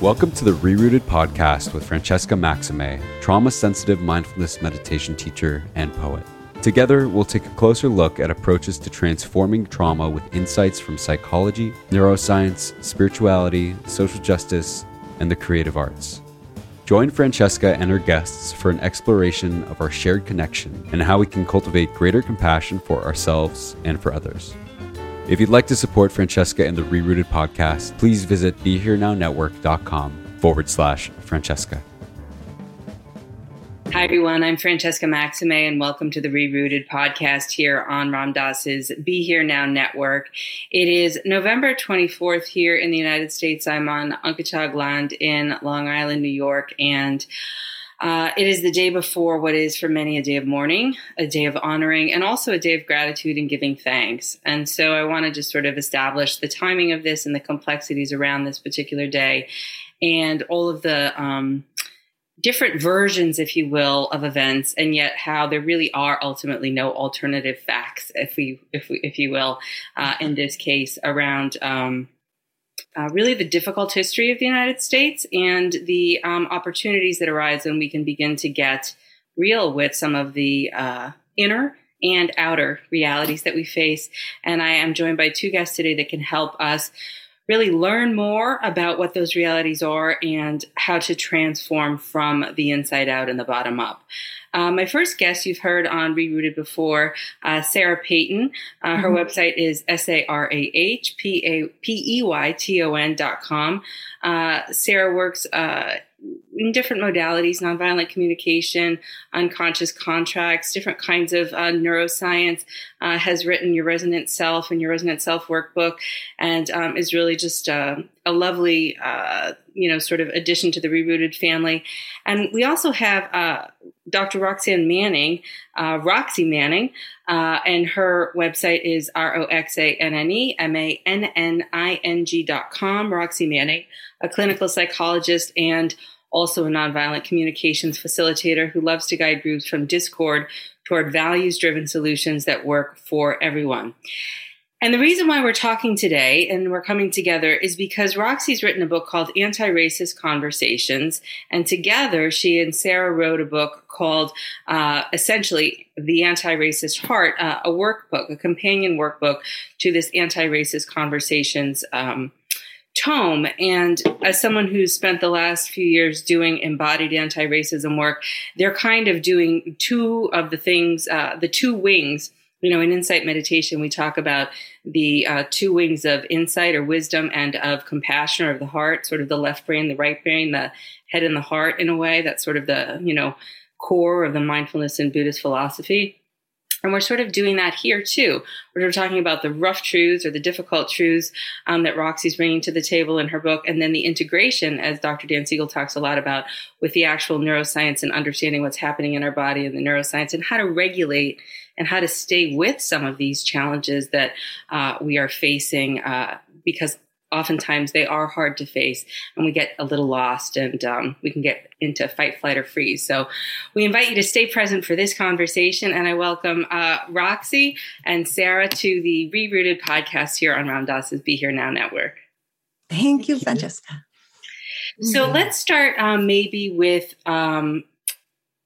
Welcome to the Rerooted podcast with Francesca Maxime, trauma sensitive mindfulness meditation teacher and poet. Together, we'll take a closer look at approaches to transforming trauma with insights from psychology, neuroscience, spirituality, social justice, and the creative arts. Join Francesca and her guests for an exploration of our shared connection and how we can cultivate greater compassion for ourselves and for others. If you'd like to support Francesca and the Rerooted podcast, please visit BeHereNowNetwork.com forward slash Francesca. Hi, everyone. I'm Francesca Maxime, and welcome to the Rerooted podcast here on Ram Dass's Be Here Now network. It is November 24th here in the United States. I'm on Unkechaug Land in Long Island, New York, and uh, it is the day before what is for many a day of mourning, a day of honoring, and also a day of gratitude and giving thanks. And so I want to just sort of establish the timing of this and the complexities around this particular day and all of the um, different versions, if you will, of events, and yet how there really are ultimately no alternative facts, if we, if we, if you will, uh, in this case around. Um, uh, really the difficult history of the United States and the um, opportunities that arise when we can begin to get real with some of the uh, inner and outer realities that we face. And I am joined by two guests today that can help us really learn more about what those realities are and how to transform from the inside out and the bottom up. Uh, my first guest you've heard on Rerooted before, uh, Sarah Peyton. Uh, her mm-hmm. website is S A R A H P A P E Y T O N dot com. Uh, Sarah works uh, in different modalities nonviolent communication, unconscious contracts, different kinds of uh, neuroscience, uh, has written Your Resonant Self and Your Resonant Self workbook, and um, is really just uh, a lovely, uh, you know, sort of addition to the Rerooted family. And we also have uh, Dr. Roxanne Manning, uh, Roxy Manning, and her website is R O X A N N E M A N N I N G dot com, Roxy Manning, a clinical psychologist and also a nonviolent communications facilitator who loves to guide groups from discord toward values driven solutions that work for everyone. And the reason why we're talking today and we're coming together is because Roxy's written a book called Anti Racist Conversations. And together, she and Sarah wrote a book called uh, essentially The Anti Racist Heart, uh, a workbook, a companion workbook to this Anti Racist Conversations um, tome. And as someone who's spent the last few years doing embodied anti racism work, they're kind of doing two of the things, uh, the two wings. You know, in insight meditation, we talk about the uh, two wings of insight or wisdom and of compassion or of the heart, sort of the left brain, the right brain, the head and the heart in a way. That's sort of the, you know, core of the mindfulness in Buddhist philosophy. And we're sort of doing that here too. We're talking about the rough truths or the difficult truths um, that Roxy's bringing to the table in her book, and then the integration, as Dr. Dan Siegel talks a lot about, with the actual neuroscience and understanding what's happening in our body and the neuroscience and how to regulate and how to stay with some of these challenges that uh, we are facing uh, because oftentimes they are hard to face and we get a little lost and um, we can get into fight, flight, or freeze. So we invite you to stay present for this conversation. And I welcome uh, Roxy and Sarah to the Rerooted podcast here on Ram Dass's Be Here Now Network. Thank you, Francesca. So mm-hmm. let's start um, maybe with um,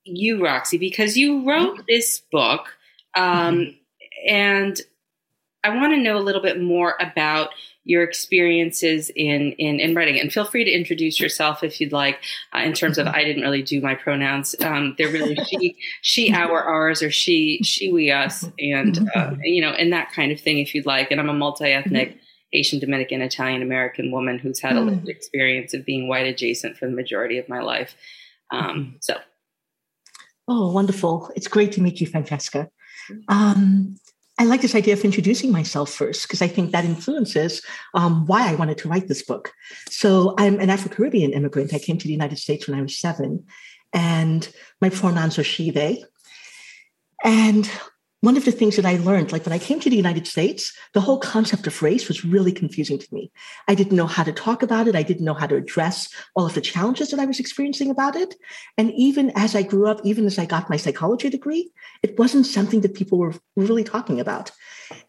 you, Roxy, because you wrote mm-hmm. this book. Um, mm-hmm. And I want to know a little bit more about your experiences in, in, in writing. And feel free to introduce yourself if you'd like. Uh, in terms of, I didn't really do my pronouns. Um, they're really she, she, our, ours, or she, she, we, us, and uh, you know, and that kind of thing if you'd like. And I'm a multi ethnic. Asian, Dominican, Italian American woman who's had a lived experience of being white adjacent for the majority of my life. Um, so, oh, wonderful! It's great to meet you, Francesca. Um, I like this idea of introducing myself first because I think that influences um, why I wanted to write this book. So I'm an Afro Caribbean immigrant. I came to the United States when I was seven, and my pronouns are she, they. And one of the things that I learned, like when I came to the United States, the whole concept of race was really confusing to me. I didn't know how to talk about it. I didn't know how to address all of the challenges that I was experiencing about it. And even as I grew up, even as I got my psychology degree, it wasn't something that people were really talking about.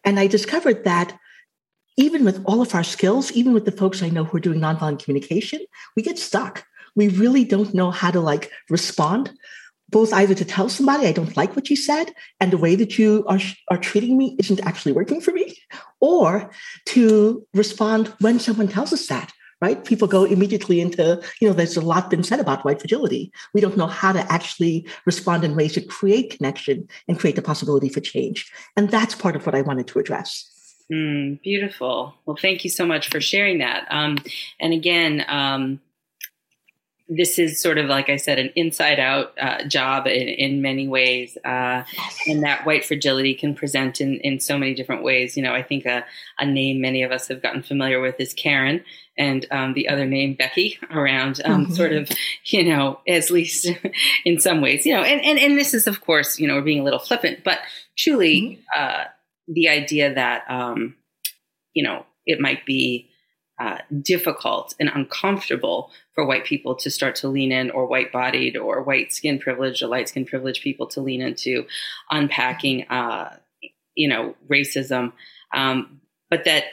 And I discovered that even with all of our skills, even with the folks I know who are doing nonviolent communication, we get stuck. We really don't know how to like respond both either to tell somebody I don't like what you said and the way that you are, are treating me isn't actually working for me, or to respond when someone tells us that, right? People go immediately into, you know, there's a lot been said about white fragility. We don't know how to actually respond in ways that create connection and create the possibility for change. And that's part of what I wanted to address. Mm, beautiful. Well, thank you so much for sharing that. Um, and again, um, this is sort of like I said, an inside out uh, job in, in, many ways. Uh, and that white fragility can present in, in so many different ways. You know, I think a, a name many of us have gotten familiar with is Karen and um, the other name Becky around um, mm-hmm. sort of, you know, at least in some ways, you know, and, and, and this is, of course, you know, we're being a little flippant, but truly mm-hmm. uh, the idea that, um, you know, it might be uh, difficult and uncomfortable for white people to start to lean in, or white bodied, or white skin privileged, or light skin privileged people to lean into unpacking, uh, you know, racism. Um, but that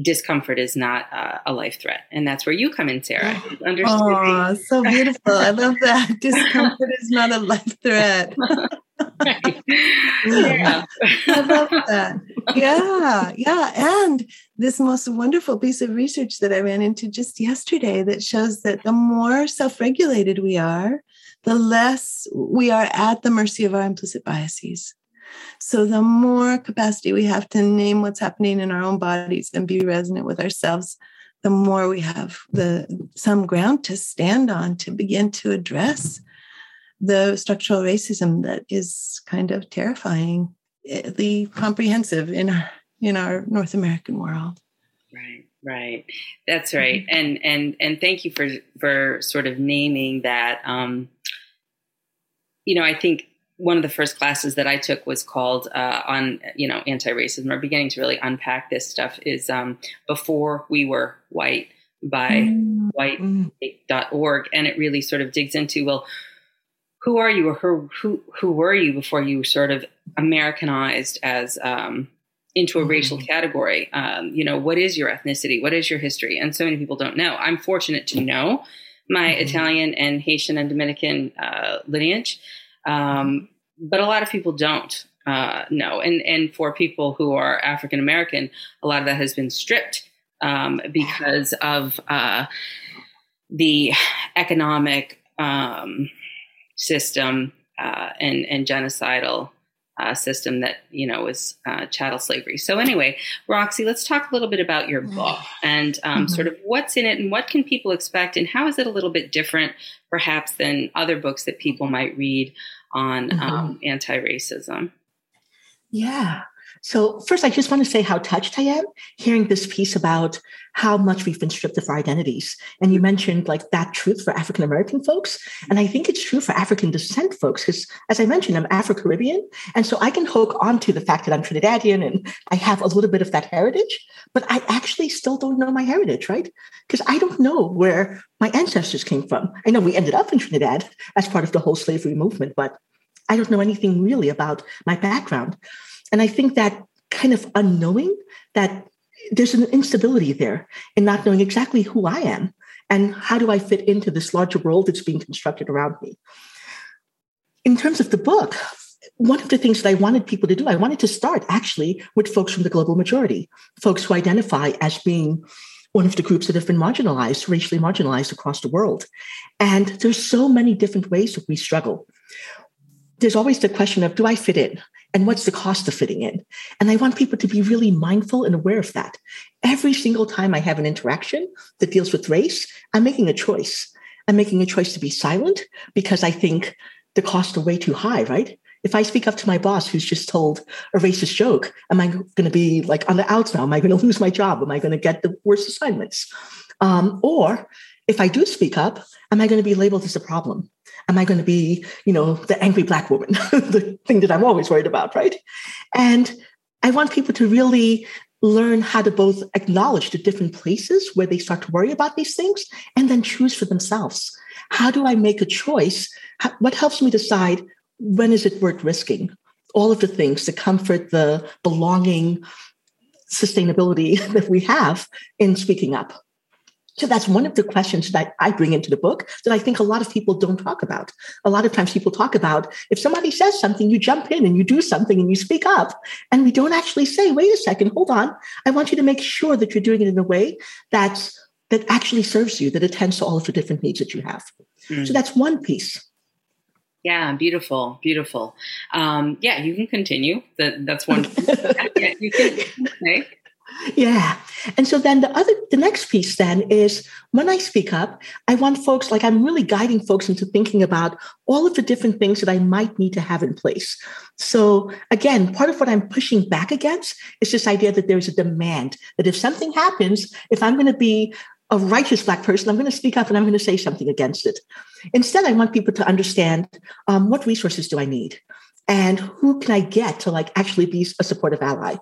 discomfort is not uh, a life threat. And that's where you come in, Sarah. Oh, so beautiful. I love that. discomfort is not a life threat. Yeah. I love that. Yeah, yeah. And this most wonderful piece of research that I ran into just yesterday that shows that the more self regulated we are, the less we are at the mercy of our implicit biases. So, the more capacity we have to name what's happening in our own bodies and be resonant with ourselves, the more we have the some ground to stand on to begin to address the structural racism that is kind of terrifying, the comprehensive in our in our North American world. Right, right. That's right. Mm-hmm. And and and thank you for for sort of naming that. Um, you know, I think one of the first classes that I took was called uh, on you know anti-racism or beginning to really unpack this stuff is um, before we were white by mm-hmm. white.org and it really sort of digs into well who are you or who who who were you before you sort of Americanized as um, into a mm-hmm. racial category? Um, you know, what is your ethnicity? What is your history? And so many people don't know. I'm fortunate to know my mm-hmm. Italian and Haitian and Dominican uh, lineage, um, but a lot of people don't uh, know. And and for people who are African American, a lot of that has been stripped um, because of uh, the economic um, system uh, and, and genocidal uh, system that you know was uh, chattel slavery. So anyway, Roxy, let's talk a little bit about your book and um, mm-hmm. sort of what's in it and what can people expect and how is it a little bit different, perhaps, than other books that people might read on mm-hmm. um, anti-racism. Yeah. So, first, I just want to say how touched I am hearing this piece about how much we've been stripped of our identities. And you mentioned like that truth for African American folks. And I think it's true for African descent folks, because as I mentioned, I'm Afro Caribbean. And so I can hook onto the fact that I'm Trinidadian and I have a little bit of that heritage, but I actually still don't know my heritage, right? Because I don't know where my ancestors came from. I know we ended up in Trinidad as part of the whole slavery movement, but I don't know anything really about my background. And I think that kind of unknowing that there's an instability there in not knowing exactly who I am and how do I fit into this larger world that's being constructed around me. In terms of the book, one of the things that I wanted people to do, I wanted to start actually with folks from the global majority, folks who identify as being one of the groups that have been marginalized, racially marginalized across the world. And there's so many different ways that we struggle. There's always the question of do I fit in? And what's the cost of fitting in? And I want people to be really mindful and aware of that. Every single time I have an interaction that deals with race, I'm making a choice. I'm making a choice to be silent because I think the costs are way too high, right? If I speak up to my boss who's just told a racist joke, am I going to be like on the outs now? Am I going to lose my job? Am I going to get the worst assignments? Um, or if I do speak up, am I going to be labeled as a problem? Am I going to be, you know, the angry black woman, the thing that I'm always worried about, right? And I want people to really learn how to both acknowledge the different places where they start to worry about these things and then choose for themselves. How do I make a choice? what helps me decide when is it worth risking? All of the things, the comfort, the belonging, sustainability that we have in speaking up. So that's one of the questions that I bring into the book that I think a lot of people don't talk about. A lot of times people talk about if somebody says something, you jump in and you do something and you speak up. And we don't actually say, wait a second, hold on. I want you to make sure that you're doing it in a way that's that actually serves you, that attends to all of the different needs that you have. Mm. So that's one piece. Yeah, beautiful, beautiful. Um, yeah, you can continue. That that's one. yeah, you can. Okay. Yeah. And so then the other, the next piece then is when I speak up, I want folks, like I'm really guiding folks into thinking about all of the different things that I might need to have in place. So again, part of what I'm pushing back against is this idea that there's a demand that if something happens, if I'm going to be a righteous Black person, I'm going to speak up and I'm going to say something against it. Instead, I want people to understand um, what resources do I need? And who can I get to like actually be a supportive ally?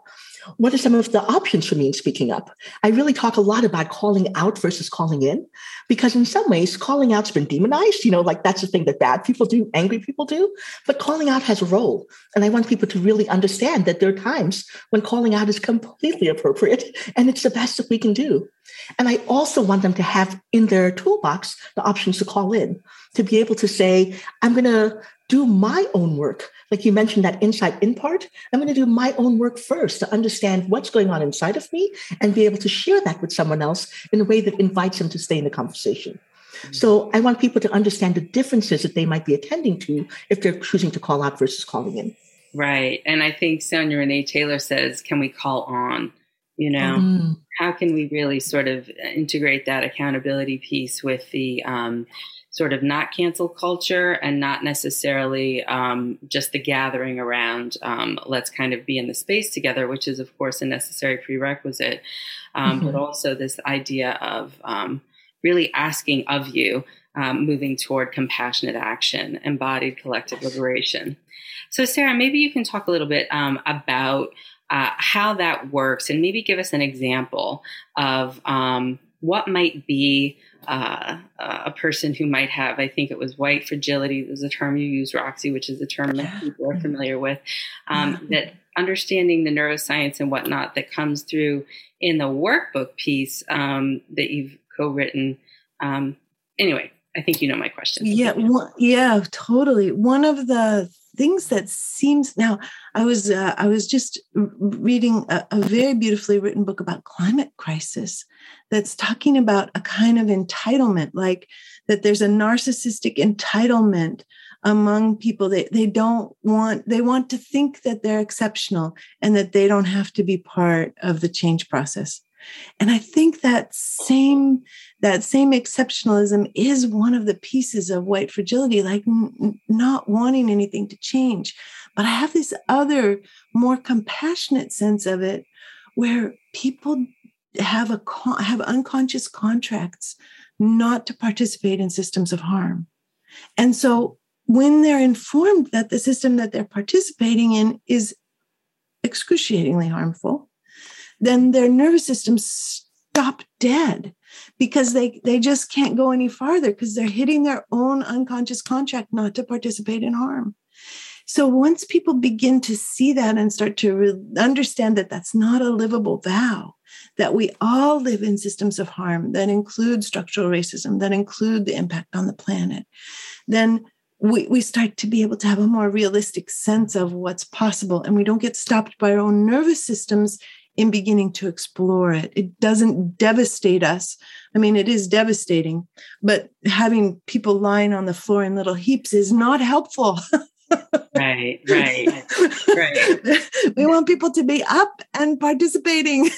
what are some of the options for me in speaking up? I really talk a lot about calling out versus calling in, because in some ways, calling out's been demonized. You know, like that's the thing that bad people do, angry people do. But calling out has a role. And I want people to really understand that there are times when calling out is completely appropriate and it's the best that we can do. And I also want them to have in their toolbox the options to call in, to be able to say, I'm going to do my own work. Like you mentioned that insight in part, I'm going to do my own work first to understand what's going on inside of me and be able to share that with someone else in a way that invites them to stay in the conversation. Mm-hmm. So I want people to understand the differences that they might be attending to if they're choosing to call out versus calling in. Right. And I think Sonya Renee Taylor says, can we call on? You know, mm. how can we really sort of integrate that accountability piece with the um, sort of not cancel culture and not necessarily um, just the gathering around um, let's kind of be in the space together which is of course a necessary prerequisite. Um, mm-hmm. but also this idea of um, really asking of you um, moving toward compassionate action embodied collective liberation. So sarah maybe you can talk a little bit um, about uh, how that works and maybe give us an example of what might be uh, a person who might have, I think it was white fragility, was a term you used, Roxy, which is a term that people are familiar with, um, that understanding the neuroscience and whatnot that comes through in the workbook piece um, that you've co-written. Um, anyway, I think you know my question. Yeah, well, yeah, totally. One of the things that seems now i was uh, i was just reading a, a, very beautifully written book about climate crisis that's talking about a kind of entitlement like that there's a narcissistic entitlement among people. They, they don't want they want to think that they're exceptional and that they don't have to be part of the change process and I think that same that same exceptionalism is one of the pieces of white fragility, like n- not wanting anything to change. But I have this other, more compassionate sense of it, where people have a have unconscious contracts not to participate in systems of harm, and so when they're informed that the system that they're participating in is excruciatingly harmful then their nervous systems stop dead because they they just can't go any farther because they're hitting their own unconscious contract not to participate in harm. So once people begin to see that and start to re- understand that that's not a livable vow that we all live in systems of harm that include structural racism that include the impact on the planet then we, we start to be able to have a more realistic sense of what's possible and we don't get stopped by our own nervous systems in beginning to explore it. It doesn't devastate us. I mean, it is devastating, but having people lying on the floor in little heaps is not helpful. right, right, right. we want people to be up and participating.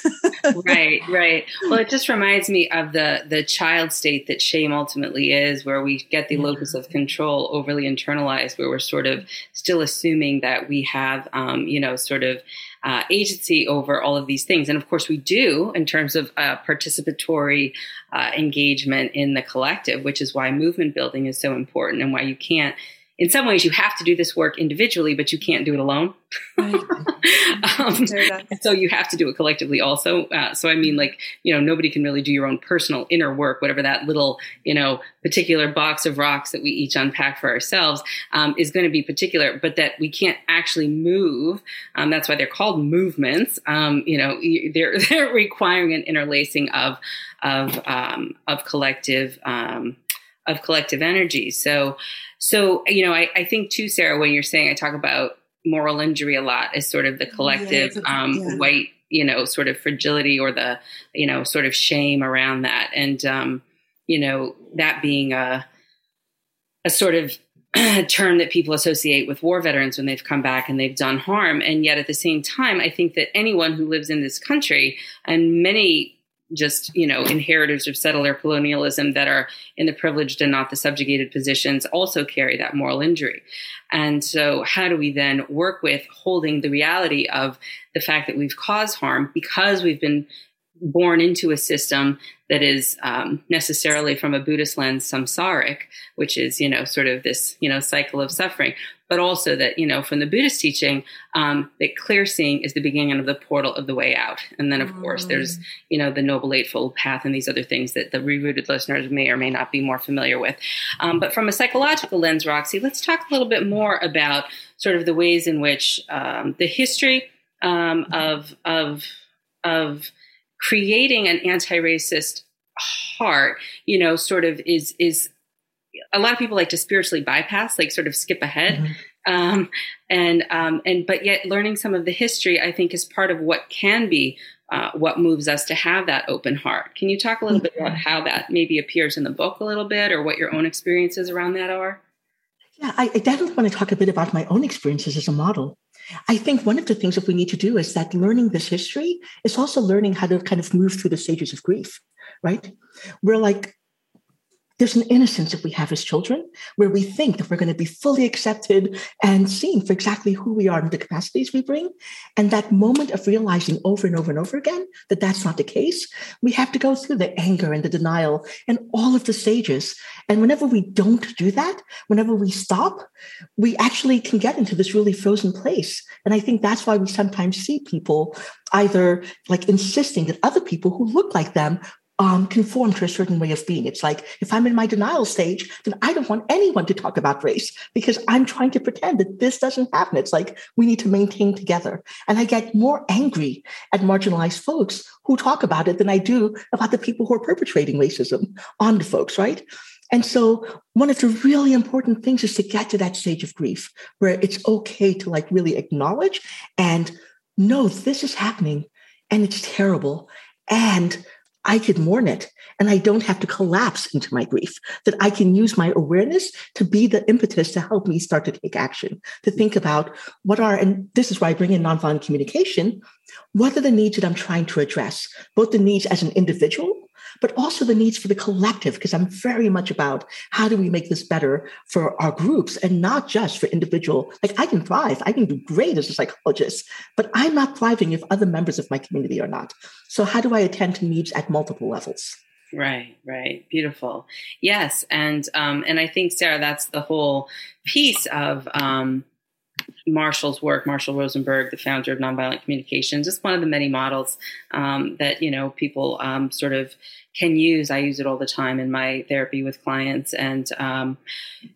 right, right. Well, it just reminds me of the the child state that shame ultimately is, where we get the locus of control overly internalized, where we're sort of still assuming that we have, um, you know, sort of uh, agency over all of these things. And of course, we do in terms of uh, participatory uh, engagement in the collective, which is why movement building is so important and why you can't in some ways you have to do this work individually, but you can't do it alone. Right. um, so you have to do it collectively also. Uh, so I mean, like you know, nobody can really do your own personal inner work, whatever that little you know particular box of rocks that we each unpack for ourselves um, is going to be particular, but that we can't actually move. Um, that's why they're called movements. Um, you know, they're they're requiring an interlacing of of um, of collective um, of collective energy. So so, you know, I, I think too, Sarah, when you're saying I talk about moral injury a lot as sort of the collective yeah, um, yeah. white, you know, sort of fragility or the, you know, sort of shame around that. And, um, you know, that being a, a sort of term that people associate with war veterans when they've come back and they've done harm. And yet at the same time, I think that anyone who lives in this country and many just you know inheritors of settler colonialism that are in the privileged and not the subjugated positions also carry that moral injury. And so how do we then work with holding the reality of the fact that we've caused harm because we've been born into a system that is um, necessarily from a Buddhist lens samsaric, which is you know sort of this you know cycle of suffering, but also that you know from the Buddhist teaching um, that clear seeing is the beginning of the portal of the way out, and then of mm. course there's you know the noble eightfold path and these other things that the rerooted listeners may or may not be more familiar with. Um, but from a psychological lens, Roxy, let's talk a little bit more about sort of the ways in which um, the history um, of of of creating an anti-racist heart, you know, sort of is is a lot of people like to spiritually bypass, like sort of skip ahead. Mm-hmm. Um, and um, and but yet learning some of the history, I think, is part of what can be uh, what moves us to have that open heart. Can you talk a little mm-hmm. bit about how that maybe appears in the book a little bit, or what your own experiences around that are? Yeah, I, I definitely want to talk a bit about my own experiences as a model. I think one of the things that we need to do is that learning this history is also learning how to kind of move through the stages of grief, right? We're like there's an innocence that we have as children where we think that we're going to be fully accepted and seen for exactly who we are and the capacities we bring. And that moment of realizing over and over and over again that that's not the case, we have to go through the anger and the denial and all of the stages. And whenever we don't do that, whenever we stop, we actually can get into this really frozen place. And I think that's why we sometimes see people either like insisting that other people who look like them um, conform to a certain way of being. It's like if I'm in my denial stage, then I don't want anyone to talk about race because I'm trying to pretend that this doesn't happen. It's like we need to maintain together. And I get more angry at marginalized folks who talk about it than I do about the people who are perpetrating racism on the folks, right? And so one of the really important things is to get to that stage of grief where it's okay to like really acknowledge and know this is happening and it's terrible. And I could mourn it and I don't have to collapse into my grief, that I can use my awareness to be the impetus to help me start to take action, to think about what are, and this is why I bring in nonviolent communication, what are the needs that I'm trying to address, both the needs as an individual but also the needs for the collective, because I'm very much about how do we make this better for our groups and not just for individual. Like I can thrive, I can do great as a psychologist, but I'm not thriving if other members of my community are not. So how do I attend to needs at multiple levels? Right, right, beautiful. Yes, and um, and I think Sarah, that's the whole piece of um, Marshall's work, Marshall Rosenberg, the founder of Nonviolent communication, is one of the many models um, that you know people um, sort of can use. I use it all the time in my therapy with clients, and um,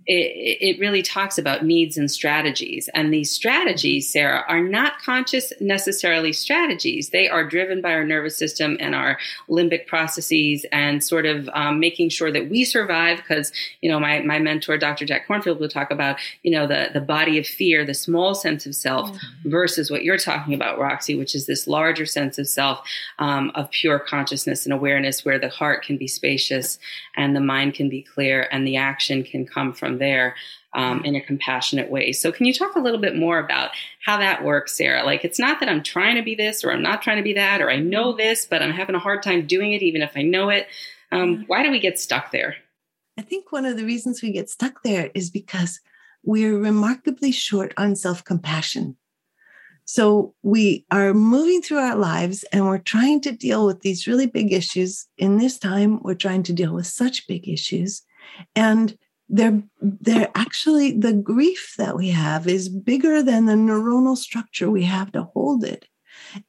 it, it really talks about needs and strategies. And these strategies, Sarah, are not conscious necessarily strategies. They are driven by our nervous system and our limbic processes, and sort of um, making sure that we survive. Because you know, my my mentor, Dr. Jack Kornfield, will talk about you know the the body of fear, the small sense of self, mm-hmm. versus what you're talking about, Roxy, which is this larger sense of self um, of pure consciousness and awareness, where the heart can be spacious and the mind can be clear and the action can come from there um, in a compassionate way. So, can you talk a little bit more about how that works, Sarah? Like, it's not that I'm trying to be this or I'm not trying to be that or I know this, but I'm having a hard time doing it, even if I know it. Um, why do we get stuck there? I think one of the reasons we get stuck there is because we're remarkably short on self compassion. So we are moving through our lives and we're trying to deal with these really big issues. In this time, we're trying to deal with such big issues. And they're, they're actually, the grief that we have is bigger than the neuronal structure we have to hold it.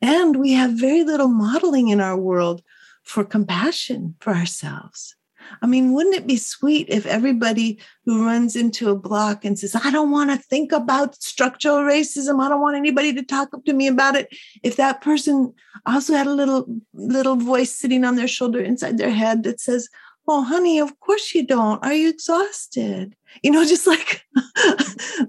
And we have very little modeling in our world for compassion for ourselves. I mean, wouldn't it be sweet if everybody who runs into a block and says, I don't want to think about structural racism, I don't want anybody to talk up to me about it, if that person also had a little little voice sitting on their shoulder inside their head that says, Oh, honey, of course you don't. Are you exhausted? You know, just like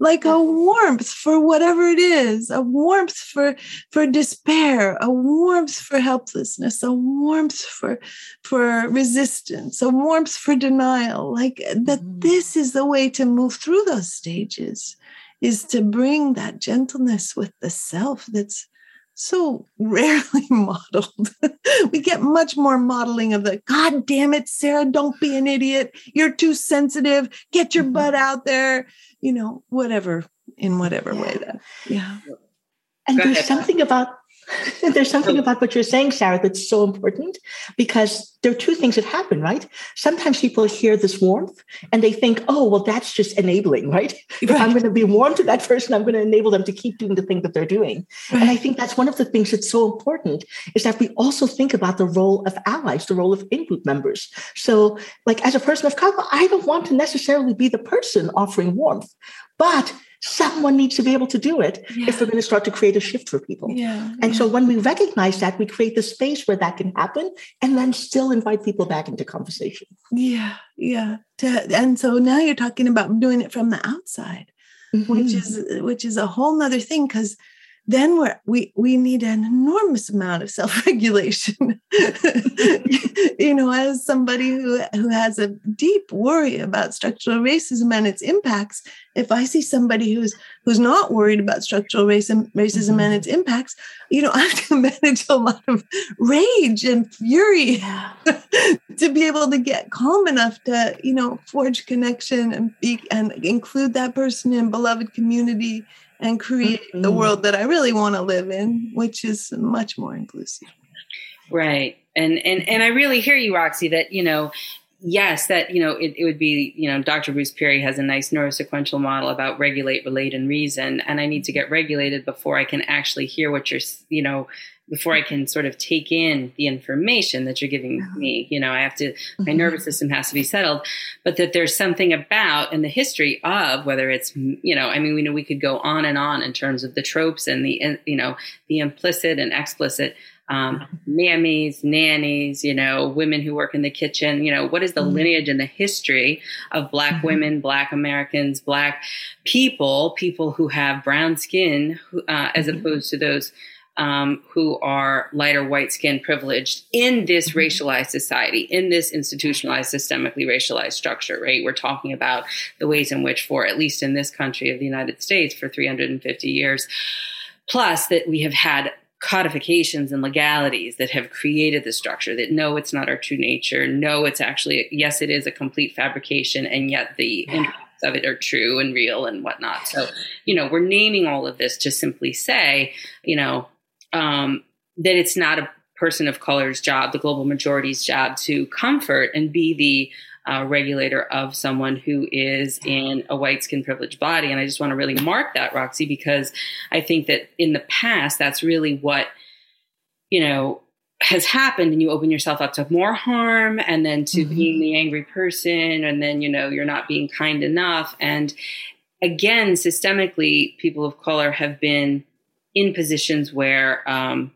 like a warmth for whatever it is, a warmth for for despair, a warmth for helplessness, a warmth for for resistance, a warmth for denial. Like that mm-hmm. this is the way to move through those stages is to bring that gentleness with the self that's so rarely modeled. we get much more modeling of the God damn it, Sarah, don't be an idiot. You're too sensitive. Get your mm-hmm. butt out there. You know, whatever, in whatever yeah. way that. Yeah. And Go there's ahead. something about There's something about what you're saying, Sarah, that's so important because there are two things that happen, right? Sometimes people hear this warmth and they think, oh, well, that's just enabling, right? right. If I'm going to be warm to that person, I'm going to enable them to keep doing the thing that they're doing. Right. And I think that's one of the things that's so important is that we also think about the role of allies, the role of in-group members. So, like as a person of color, I don't want to necessarily be the person offering warmth, but someone needs to be able to do it yeah. if we're going to start to create a shift for people. Yeah, and yeah. so when we recognize that, we create the space where that can happen and then still invite people back into conversation. Yeah, yeah. And so now you're talking about doing it from the outside, mm-hmm. which is which is a whole nother thing because then we're, we we need an enormous amount of self-regulation you know as somebody who who has a deep worry about structural racism and its impacts if i see somebody who's who's not worried about structural racism racism mm-hmm. and its impacts you know i have to manage a lot of rage and fury yeah. to be able to get calm enough to you know forge connection and be and include that person in beloved community and create mm-hmm. the world that I really want to live in, which is much more inclusive. Right. And and and I really hear you, Roxy, that, you know, yes, that, you know, it, it would be, you know, Dr. Bruce Perry has a nice neurosequential model about regulate, relate, and reason. And I need to get regulated before I can actually hear what you're, you know, before I can sort of take in the information that you're giving me. You know, I have to, my mm-hmm. nervous system has to be settled, but that there's something about in the history of whether it's, you know, I mean, we know we could go on and on in terms of the tropes and the, you know, the implicit and explicit um, mammies, nannies, you know, women who work in the kitchen. You know, what is the mm-hmm. lineage and the history of Black mm-hmm. women, Black Americans, Black people, people who have brown skin, uh, as mm-hmm. opposed to those um, who are lighter white skin privileged in this mm-hmm. racialized society, in this institutionalized, systemically racialized structure, right? We're talking about the ways in which, for at least in this country of the United States, for 350 years, plus that we have had codifications and legalities that have created the structure that no, it's not our true nature. No, it's actually, yes, it is a complete fabrication, and yet the yeah of it are true and real and whatnot. So, you know, we're naming all of this to simply say, you know, um, that it's not a person of color's job, the global majority's job, to comfort and be the uh, regulator of someone who is in a white skin privileged body. And I just want to really mark that, Roxy, because I think that in the past, that's really what, you know, has happened and you open yourself up to more harm and then to mm-hmm. being the angry person and then you know you're not being kind enough and again systemically people of color have been in positions where um,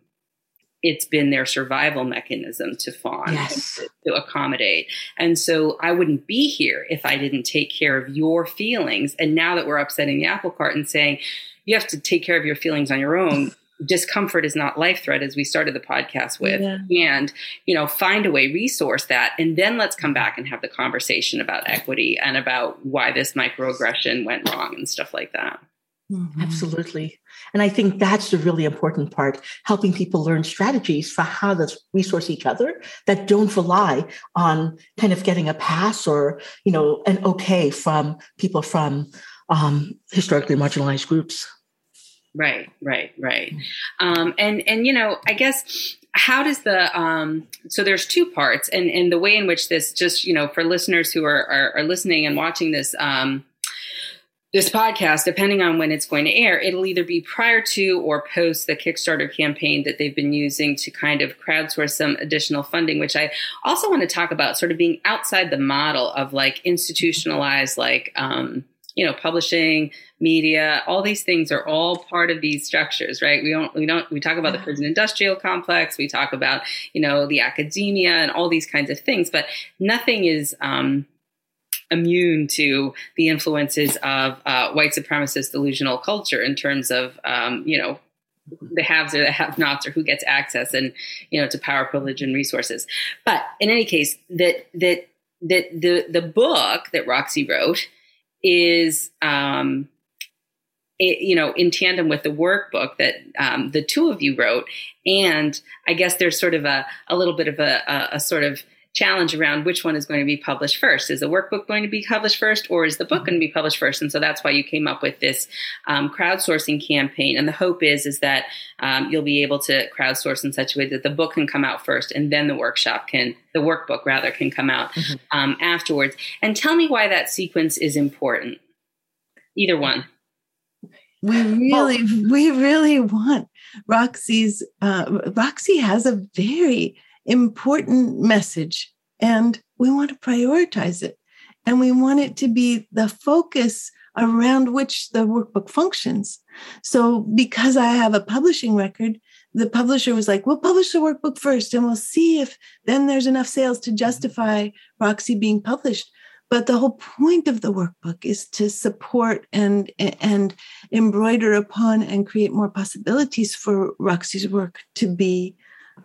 it's been their survival mechanism to fawn yes. to, to accommodate and so i wouldn't be here if i didn't take care of your feelings and now that we're upsetting the apple cart and saying you have to take care of your feelings on your own discomfort is not life threat as we started the podcast with yeah. and you know find a way resource that and then let's come back and have the conversation about equity and about why this microaggression went wrong and stuff like that mm-hmm. absolutely and i think that's the really important part helping people learn strategies for how to resource each other that don't rely on kind of getting a pass or you know an okay from people from um, historically marginalized groups Right, right, right. Um, and and you know, I guess how does the um, so there's two parts, and and the way in which this just you know for listeners who are are, are listening and watching this. Um, this podcast, depending on when it's going to air, it'll either be prior to or post the Kickstarter campaign that they've been using to kind of crowdsource some additional funding, which I also want to talk about sort of being outside the model of like institutionalized, like, um, you know, publishing, media, all these things are all part of these structures, right? We don't, we don't, we talk about the prison industrial complex, we talk about, you know, the academia and all these kinds of things, but nothing is, um, immune to the influences of uh, white supremacist delusional culture in terms of, um, you know, the haves or the have-nots or who gets access and you know to power privilege and resources. But in any case that that that the the book that roxy wrote is um, it, you know in tandem with the workbook that um, the two of you wrote. And i guess there's sort of a, a little bit of a, a, a, sort of challenge around which one is going to be published first. Is the workbook going to be published first or is the book going to be published first? And so that's why you came up with this um, crowdsourcing campaign. And the hope is is that um, you'll be able to crowdsource in such a way that the book can come out first and then the workshop can the workbook rather can come out mm-hmm. um, afterwards. And tell me why that sequence is important. Either one. We really we really want roxy's uh, roxy has a very important message and we want to prioritize it. And we want it to be the focus around which the workbook functions. So because i have a publishing record the publisher was like we'll publish the workbook first and we'll see if then there's enough sales to justify roxy being published. But the whole point of the workbook is to support and and embroider upon and create more possibilities for roxy's work to be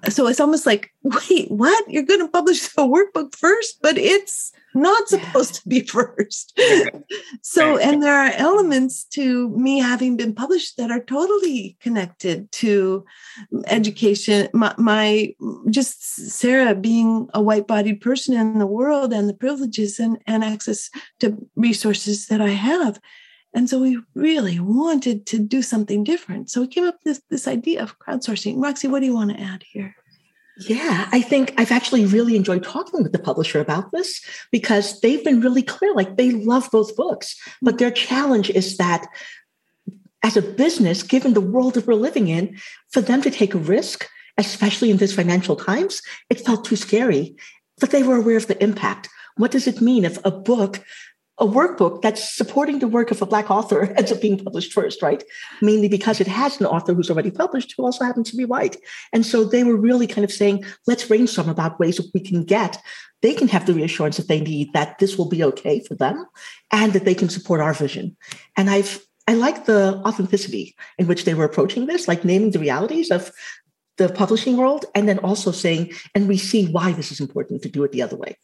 so it's almost like wait what? You're going to publish the workbook first but it's not supposed to be first. So and there are elements to me having been published that are totally connected to education. My, my just sarah being a white-bodied person in the world and the privileges and, and access to resources that i have and so we really wanted to do something different. So we came up with this, this idea of crowdsourcing. Roxy, what do you want to add here? Yeah, I think I've actually really enjoyed talking with the publisher about this because they've been really clear. Like they love both books, but their challenge is that as a business, given the world that we're living in, for them to take a risk, especially in this financial times, it felt too scary. But they were aware of the impact. What does it mean if a book a workbook that's supporting the work of a Black author ends up being published first, right? Mainly because it has an author who's already published who also happens to be white. And so they were really kind of saying, let's brainstorm about ways that we can get, they can have the reassurance that they need that this will be okay for them and that they can support our vision. And I've, I like the authenticity in which they were approaching this, like naming the realities of the publishing world and then also saying, and we see why this is important to do it the other way.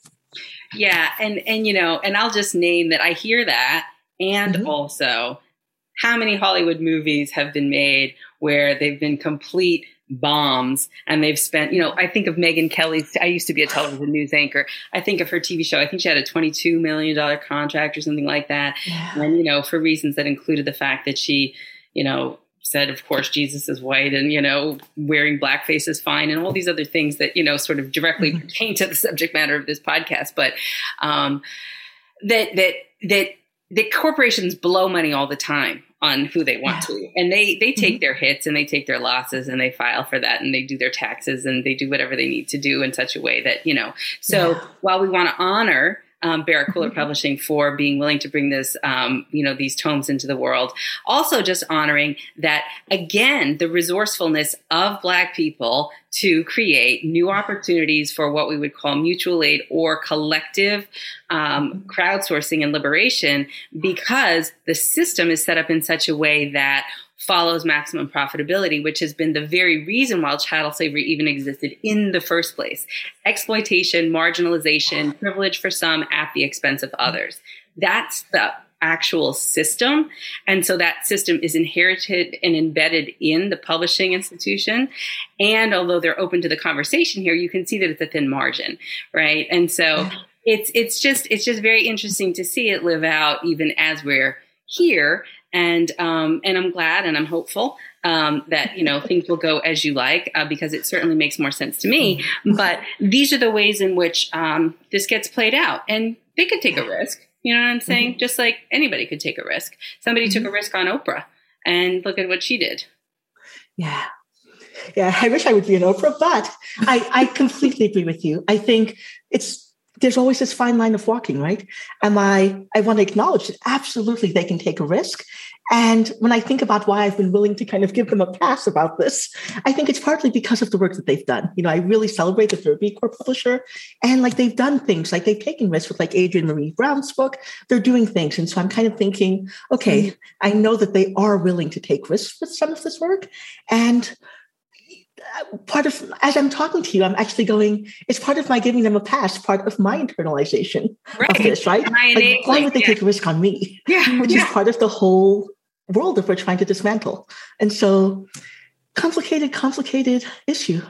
Yeah, and and you know, and I'll just name that I hear that, and mm-hmm. also how many Hollywood movies have been made where they've been complete bombs and they've spent, you know, I think of Megyn Kelly's, I used to be a television news anchor. I think of her TV show. I think she had a $22 million contract or something like that. Yeah. And, you know, for reasons that included the fact that she, you know, said, of course, Jesus is white and, you know, wearing blackface is fine and all these other things that, you know, sort of directly mm-hmm. pertain to the subject matter of this podcast. But um, that, that, that the corporations blow money all the time on who they want yeah. to and they they take mm-hmm. their hits and they take their losses and they file for that and they do their taxes and they do whatever they need to do in such a way that you know so yeah. while we want to honor um, Berrett-Koehler mm-hmm. Publishing for being willing to bring this, um, you know, these tomes into the world. Also, just honoring that again, the resourcefulness of Black people to create new opportunities for what we would call mutual aid or collective um, mm-hmm. crowdsourcing and liberation, because the system is set up in such a way that follows maximum profitability, which has been the very reason why chattel slavery even existed in the first place. Exploitation, marginalization, privilege for some at the expense of others. That's the actual system. And so that system is inherited and embedded in the publishing institution. And although they're open to the conversation here, you can see that it's a thin margin, right? And so it's it's just it's just very interesting to see it live out even as we're here and um, and I'm glad and I'm hopeful um, that you know things will go as you like uh, because it certainly makes more sense to me. But these are the ways in which um, this gets played out, and they could take a risk. You know what I'm saying? Mm-hmm. Just like anybody could take a risk. Somebody mm-hmm. took a risk on Oprah, and look at what she did. Yeah. Yeah, I wish I would be an Oprah, but I, I completely agree with you. I think it's there's always this fine line of walking, right? Am I, I want to acknowledge that absolutely they can take a risk. And when I think about why I've been willing to kind of give them a pass about this, I think it's partly because of the work that they've done. You know, I really celebrate that they're a B Corp publisher and like they've done things like they've taken risks with like Adrienne Maree Brown's book. They're doing things. And so I'm kind of thinking, okay. I know that they are willing to take risks with some of this work. And part of as I'm talking to you, I'm actually going. It's part of my giving them a pass, part of my internalization right. of this, right? Like, why would they yeah. take a risk on me? Yeah, which yeah. is part of the whole world that we're trying to dismantle. And so, complicated, complicated issue.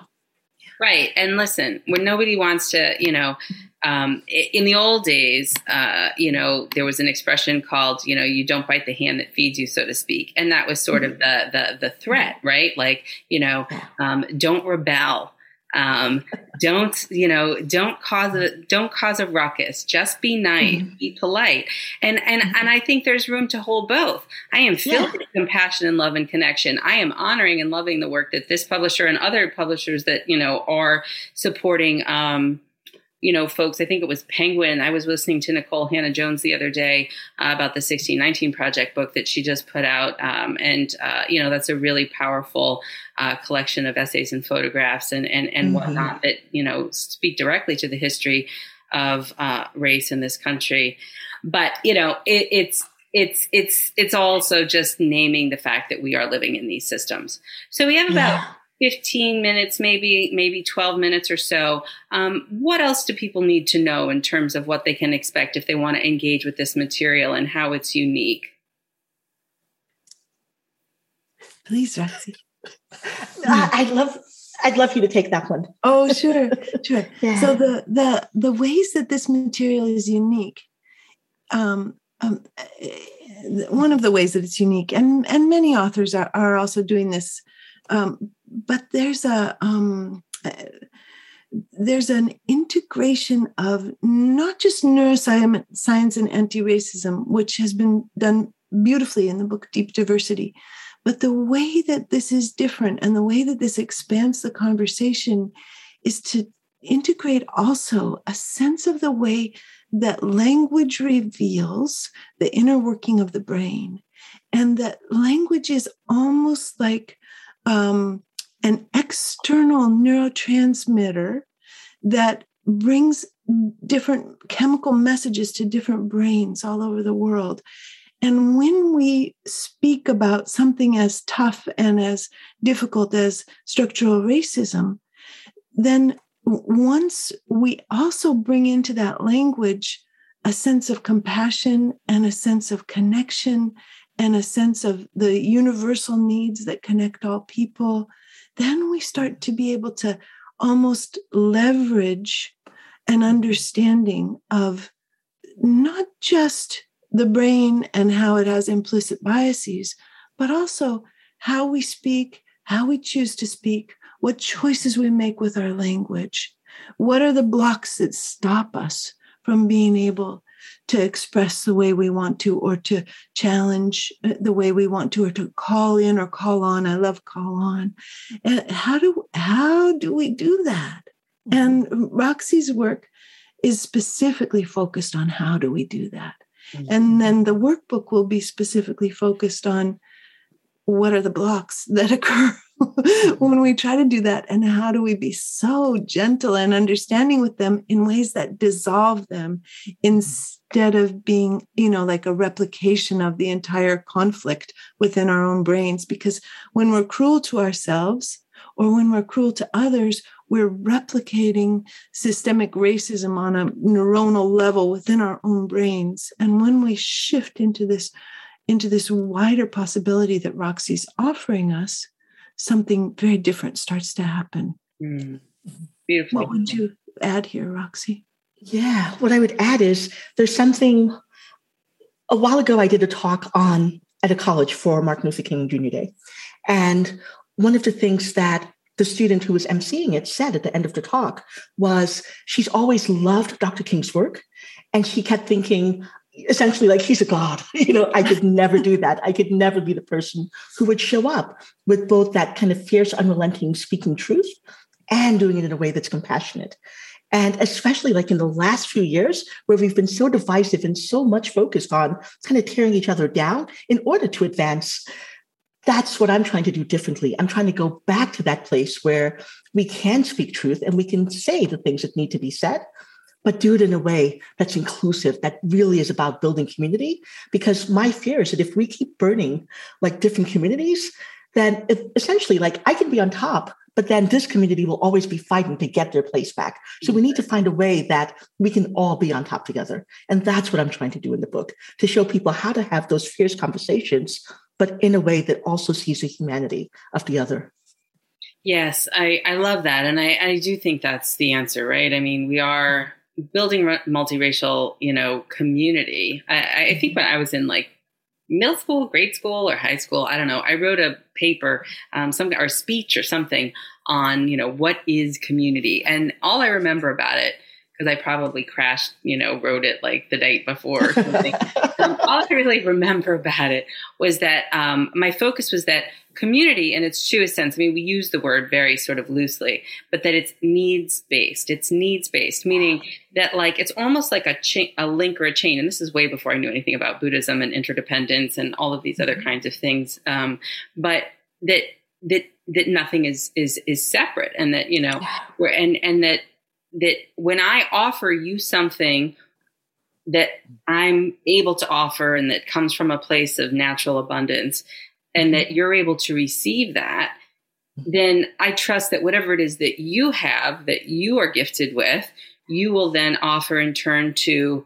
Right. And listen, when nobody wants to, you know, um, in the old days, uh, you know, there was an expression called, you know, you don't bite the hand that feeds you, so to speak. And that was sort of the, the, the threat, right? Like, you know, um, don't rebel. Um, don't, you know, don't cause a, don't cause a ruckus. Just be nice, mm-hmm. be polite. And, and, mm-hmm. and I think there's room to hold both. I am filled yeah. with compassion and love and connection. I am honoring and loving the work that this publisher and other publishers that, you know, are supporting, um, you know, folks, I think it was Penguin. I was listening to Nikole Hannah-Jones the other day uh, about the 1619 Project book that she just put out. Um, and, uh, you know, that's a really powerful uh, collection of essays and photographs and, and, and mm-hmm. whatnot that, you know, speak directly to the history of uh, race in this country. But, you know, it, it's, it's it's it's also just naming the fact that we are living in these systems. So we have about yeah. 15 minutes, maybe, maybe 12 minutes or so. Um, what else do people need to know in terms of what they can expect if they want to engage with this material and how it's unique? Please, Roxy. I'd love I'd love you to take that one. Oh, sure, sure. yeah. So the the the ways that this material is unique, um, um, eh, one of the ways that it's unique, and and many authors are, are also doing this um, but there's a um, uh, there's an integration of not just neuroscience and anti-racism, which has been done beautifully in the book Deep Diversity, but the way that this is different and the way that this expands the conversation is to integrate also a sense of the way that language reveals the inner working of the brain and that language is almost like um, an external neurotransmitter that brings different chemical messages to different brains all over the world. And when we speak about something as tough and as difficult as structural racism, then once we also bring into that language a sense of compassion and a sense of connection and a sense of the universal needs that connect all people, then we start to be able to almost leverage an understanding of not just the brain and how it has implicit biases, but also how we speak, how we choose to speak, what choices we make with our language. What are the blocks that stop us from being able to express the way we want to or to challenge uh, the way we want to or to call in or call on i love call on and how do how do we do that mm-hmm. and roxy's work is specifically focused on how do we do that mm-hmm. and then the workbook will be specifically focused on what are the blocks that occur when we try to do that and how do we be so gentle and understanding with them in ways that dissolve them instead of being you know like a replication of the entire conflict within our own brains? Because when we're cruel to ourselves or when we're cruel to others we're replicating systemic racism on a neuronal level within our own brains. And when we shift into this into this wider possibility that roxy's offering us something very different starts to happen. Mm. Beautiful. What would you add here, Roxy? Yeah, what I would add is there's something. A while ago, I did a talk on at a college for Martin Luther King Jr. Day, and one of the things that the student who was emceeing it said at the end of the talk was she's always loved Dr. King's work, and she kept thinking, essentially like he's a god. You know i could never do that. I could never be the person who would show up with both that kind of fierce unrelenting speaking truth and doing it in a way that's compassionate. And especially like in the last few years where we've been so divisive and so much focused on kind of tearing each other down in order to advance that's what i'm trying to do differently. I'm trying to go back to that place where we can speak truth and we can say the things that need to be said but do it in a way that's inclusive, that really is about building community. Because my fear is that if we keep burning like different communities, then if, essentially, like I can be on top, but then this community will always be fighting to get their place back. So we need to find a way that we can all be on top together. And that's what I'm trying to do in the book to show people how to have those fierce conversations, but in a way that also sees the humanity of the other. Yes, I, I love that. And I, I do think that's the answer, right? I mean, we are building multiracial, you know, community. I, I, think when I was in like middle school, grade school, or high school, I don't know, I wrote a paper, um, some or speech or something on, you know, what is community, and all I remember about it because I probably crashed, you know, wrote it like the night before or something. um, all I really remember about it was that um, my focus was that community in its truest sense, I mean, we use the word very sort of loosely, but that it's needs based. It's needs based, meaning that like it's almost like a chain, a link or a chain. And this is way before I knew anything about Buddhism and interdependence and all of these other mm-hmm. kinds of things. Um, but that that that nothing is is is separate, and that you know, yeah. and and that that when I offer you something that I'm able to offer and that comes from a place of natural abundance and that you're able to receive that, then I trust that whatever it is that you have that you are gifted with, you will then offer in turn to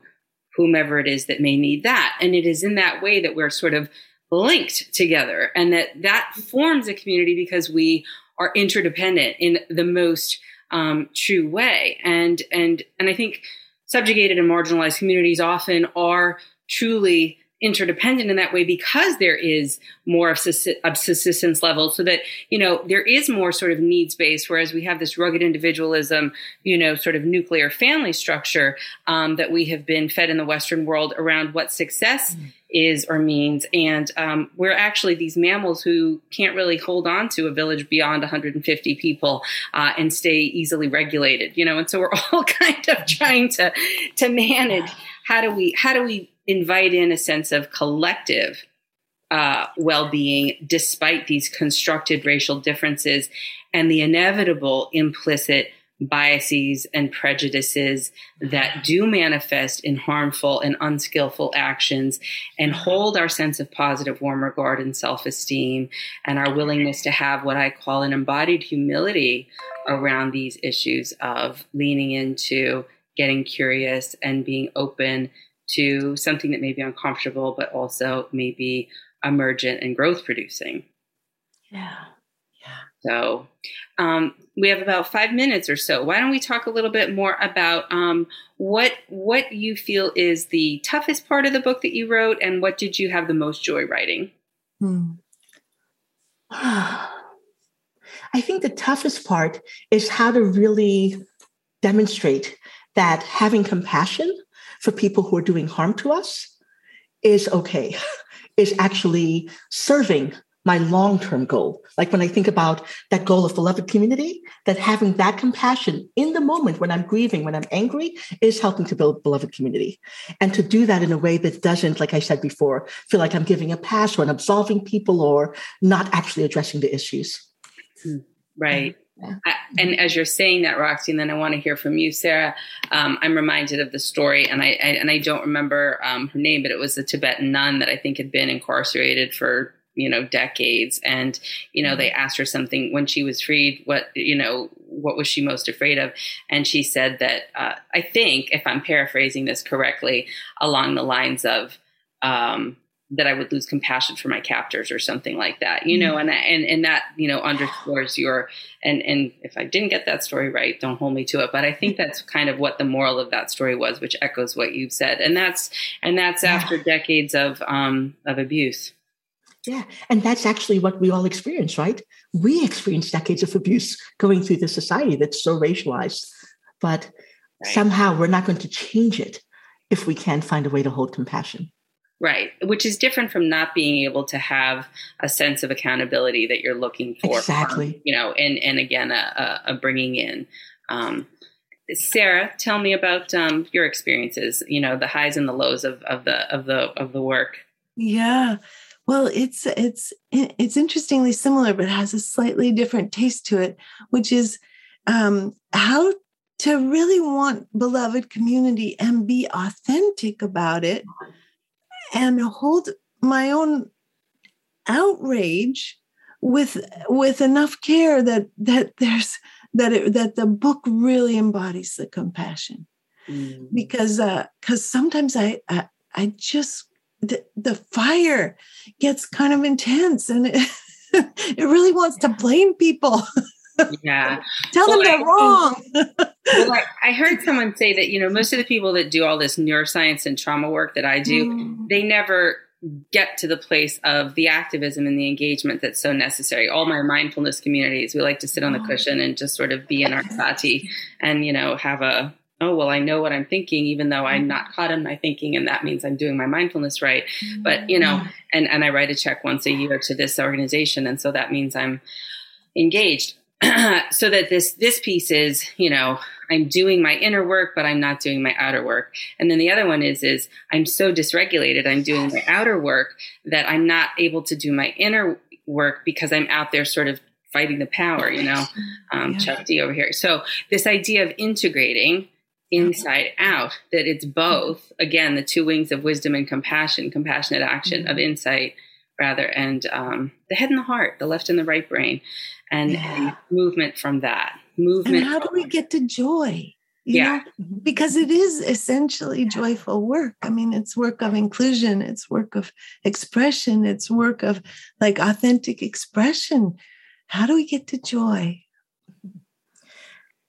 whomever it is that may need that. And it is in that way that we're sort of linked together and that that forms a community because we are interdependent in the most um, true way. And and and I think subjugated and marginalized communities often are truly interdependent in that way because there is more of subsistence level so that you know there is more sort of needs based whereas we have this rugged individualism you know sort of nuclear family structure um, that we have been fed in the western world around what success mm is or means. And um, we're actually these mammals who can't really hold on to a village beyond 150 people uh, and stay easily regulated, you know. And so we're all kind of trying to to manage how do we how do we invite in a sense of collective uh, well-being despite these constructed racial differences and the inevitable implicit biases and prejudices that do manifest in harmful and unskillful actions and hold our sense of positive warm regard and self-esteem and our willingness to have what I call an embodied humility around these issues of leaning into getting curious and being open to something that may be uncomfortable but also may be emergent and growth producing. Yeah. So um, we have about five minutes or so. Why don't we talk a little bit more about um, what what you feel is the toughest part of the book that you wrote, and what did you have the most joy writing? Hmm. I think the toughest part is how to really demonstrate that having compassion for people who are doing harm to us is okay, is actually serving my long term goal. Like when I think about that goal of beloved community, that having that compassion in the moment when I'm grieving, when I'm angry, is helping to build beloved community. And to do that in a way that doesn't, like I said before, feel like I'm giving a pass or I'm absolving people or not actually addressing the issues. Hmm. Right. I, and as you're saying that, Roxy, and then I want to hear from you, Sarah. Um, I'm reminded of the story, and I, I and I don't remember um, her name, but it was a Tibetan nun that I think had been incarcerated for you know decades and you know they mm-hmm. asked her something when she was freed what you know what was she most afraid of and she said that uh, i think if i'm paraphrasing this correctly along the lines of um, that i would lose compassion for my captors or something like that you know mm-hmm. and and and that you know underscores your and and if i didn't get that story right don't hold me to it but i think that's kind of what the moral of that story was which echoes what you've said and that's and that's after decades of um of abuse yeah. And that's actually what we all experience, right? We experience decades of abuse going through the society that's so racialized. But right. somehow we're not going to change it if we can't find a way to hold compassion. Right, which is different from not being able to have a sense of accountability that you're looking for. Exactly. From, you know, and and again, a, a, bringing in. Um, Sarah, tell me about um, your experiences. You know, the highs and the lows of, of the of the of the work. Yeah, well, it's it's it's interestingly similar, but has a slightly different taste to it, which is um, how to really want beloved community and be authentic about it, and hold my own outrage with with enough care that that there's that it, that the book really embodies the compassion mm. because uh because sometimes I, I i just the, the fire gets kind of intense and it, it really wants to blame people. Yeah. Tell well, them they're I, wrong. well, I, I, heard someone say that, you know, most of the people that do all this neuroscience and trauma work that I do, mm. they never get to the place of the activism and the engagement that's so necessary. All my mindfulness communities, we like to sit on the oh. cushion and just sort of be in our sati and, you know, have a oh well i know what i'm thinking even though i'm not mm. caught in my thinking and that means i'm doing my mindfulness right but you know mm. and and i write a check once a year to this organization and so that means i'm engaged so that this this piece is you know i'm doing my inner work but i'm not doing my outer work and then the other one is is i'm so dysregulated i'm doing my outer work that i'm not able to do my inner work because i'm out there sort of fighting the power you know um, yeah. chuck d over here so this idea of integrating inside out, that it's both, again, the two wings of wisdom and compassion, compassionate action mm-hmm. of insight, rather, and um, the head and the heart, the left and the right brain, and, yeah. and movement from that. Movement. And how do we get to joy? yeah. Know? Mm-hmm. Because it is essentially joyful work. I mean, it's work of inclusion, it's work of expression, it's work of like authentic expression. How do we get to joy?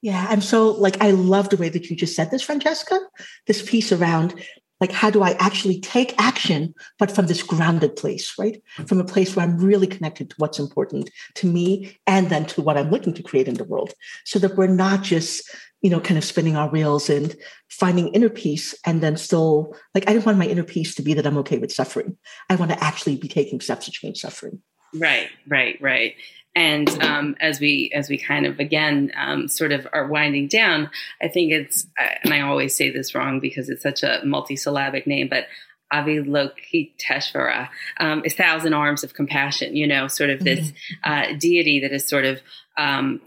Yeah, I'm so like I love the way that you just said this, Francesca. This piece around like how do I actually take action, but from this grounded place, right? From a place where I'm really connected to what's important to me and then to what I'm looking to create in the world. So that we're not just, you know, kind of spinning our wheels and finding inner peace and then still like I don't want my inner peace to be that I'm okay with suffering. I want to actually be taking steps to change suffering. Right, right, right. And um, as we as we kind of again um, sort of are winding down, I think it's and I always say this wrong because it's such a multisyllabic name, but Avalokiteshvara, um, a thousand arms of compassion. You know, sort of this mm-hmm. uh, deity that is sort of um,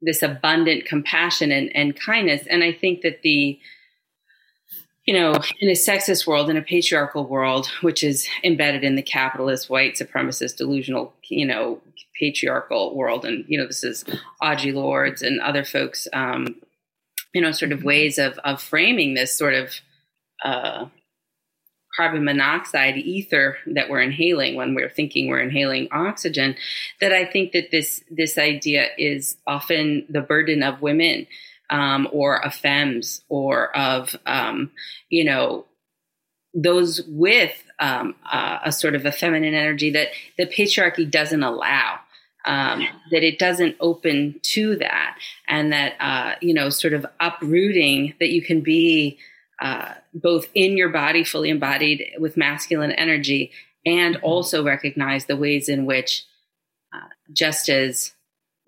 this abundant compassion and, and kindness. And I think that the you know, in a sexist world, in a patriarchal world, which is embedded in the capitalist, white, supremacist, delusional, you know, patriarchal world, and you know, this is Audre Lorde's and other folks, um, you know, sort of ways of of framing this sort of uh, carbon monoxide ether that we're inhaling when we're thinking we're inhaling oxygen. That I think that this this idea is often the burden of women um, or of femmes or of, um, you know, those with um, uh, a sort of a feminine energy that the patriarchy doesn't allow. Um, that it doesn't open to that, and that uh, you know, sort of uprooting that you can be uh, both in your body, fully embodied with masculine energy, and mm-hmm. also recognize the ways in which, uh, just as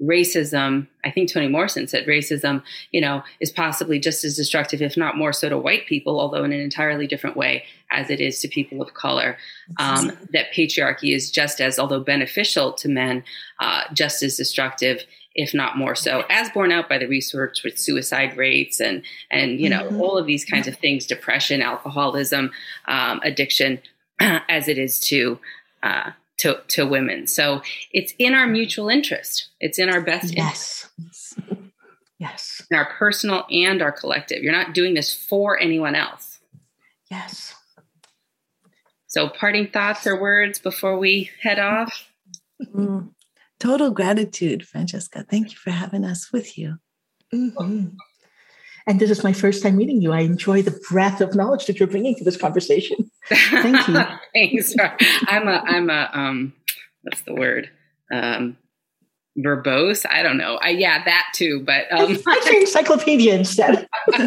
racism, I think Toni Morrison said racism, you know, is possibly just as destructive, if not more so, to white people, although in an entirely different way as it is to people of color. Um, that patriarchy is just as, although beneficial to men, uh, just as destructive. If not more so, as borne out by the research with suicide rates and and you know mm-hmm. all of these kinds of things, depression, alcoholism, um, addiction, as it is to uh, to, to women. So it's in our mutual interest. It's in our best yes. interest. Yes. In our personal and our collective. You're not doing this for anyone else. Yes. So, parting thoughts or words before we head off? Mm. Total gratitude, Francesca. Thank you for having us with you. Mm-hmm. And this is my first time meeting you. I enjoy the breadth of knowledge that you're bringing to this conversation. Thank you. Thanks. I'm a, I'm a, um, what's the word? Um, verbose. I don't know. I, yeah, that too. But um, I say encyclopedia instead.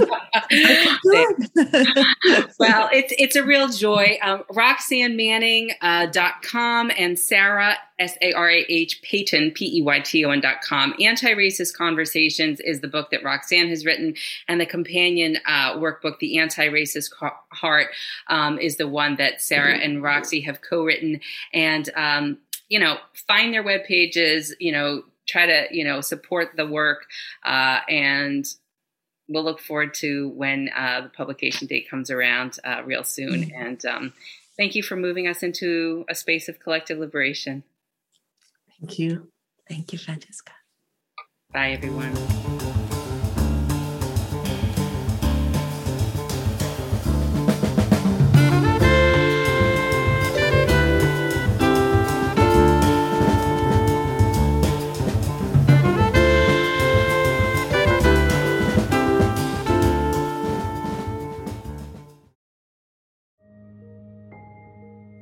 well, it's it's a real joy. Um, RoxanneManning.com uh, and Sarah S A R A H Peyton P E Y T O N dot com. Anti Racist Conversations is the book that Roxanne has written, and the companion uh, workbook, The Anti Racist Heart, um, is the one that Sarah and Roxy have co written. And um, you know, find their web pages, you know, try to, you know, support the work. Uh, and we'll look forward to when uh, the publication date comes around uh, real soon. Mm-hmm. And um, thank you for moving us into a space of collective liberation. Thank you. Thank you, Francesca. Bye, everyone.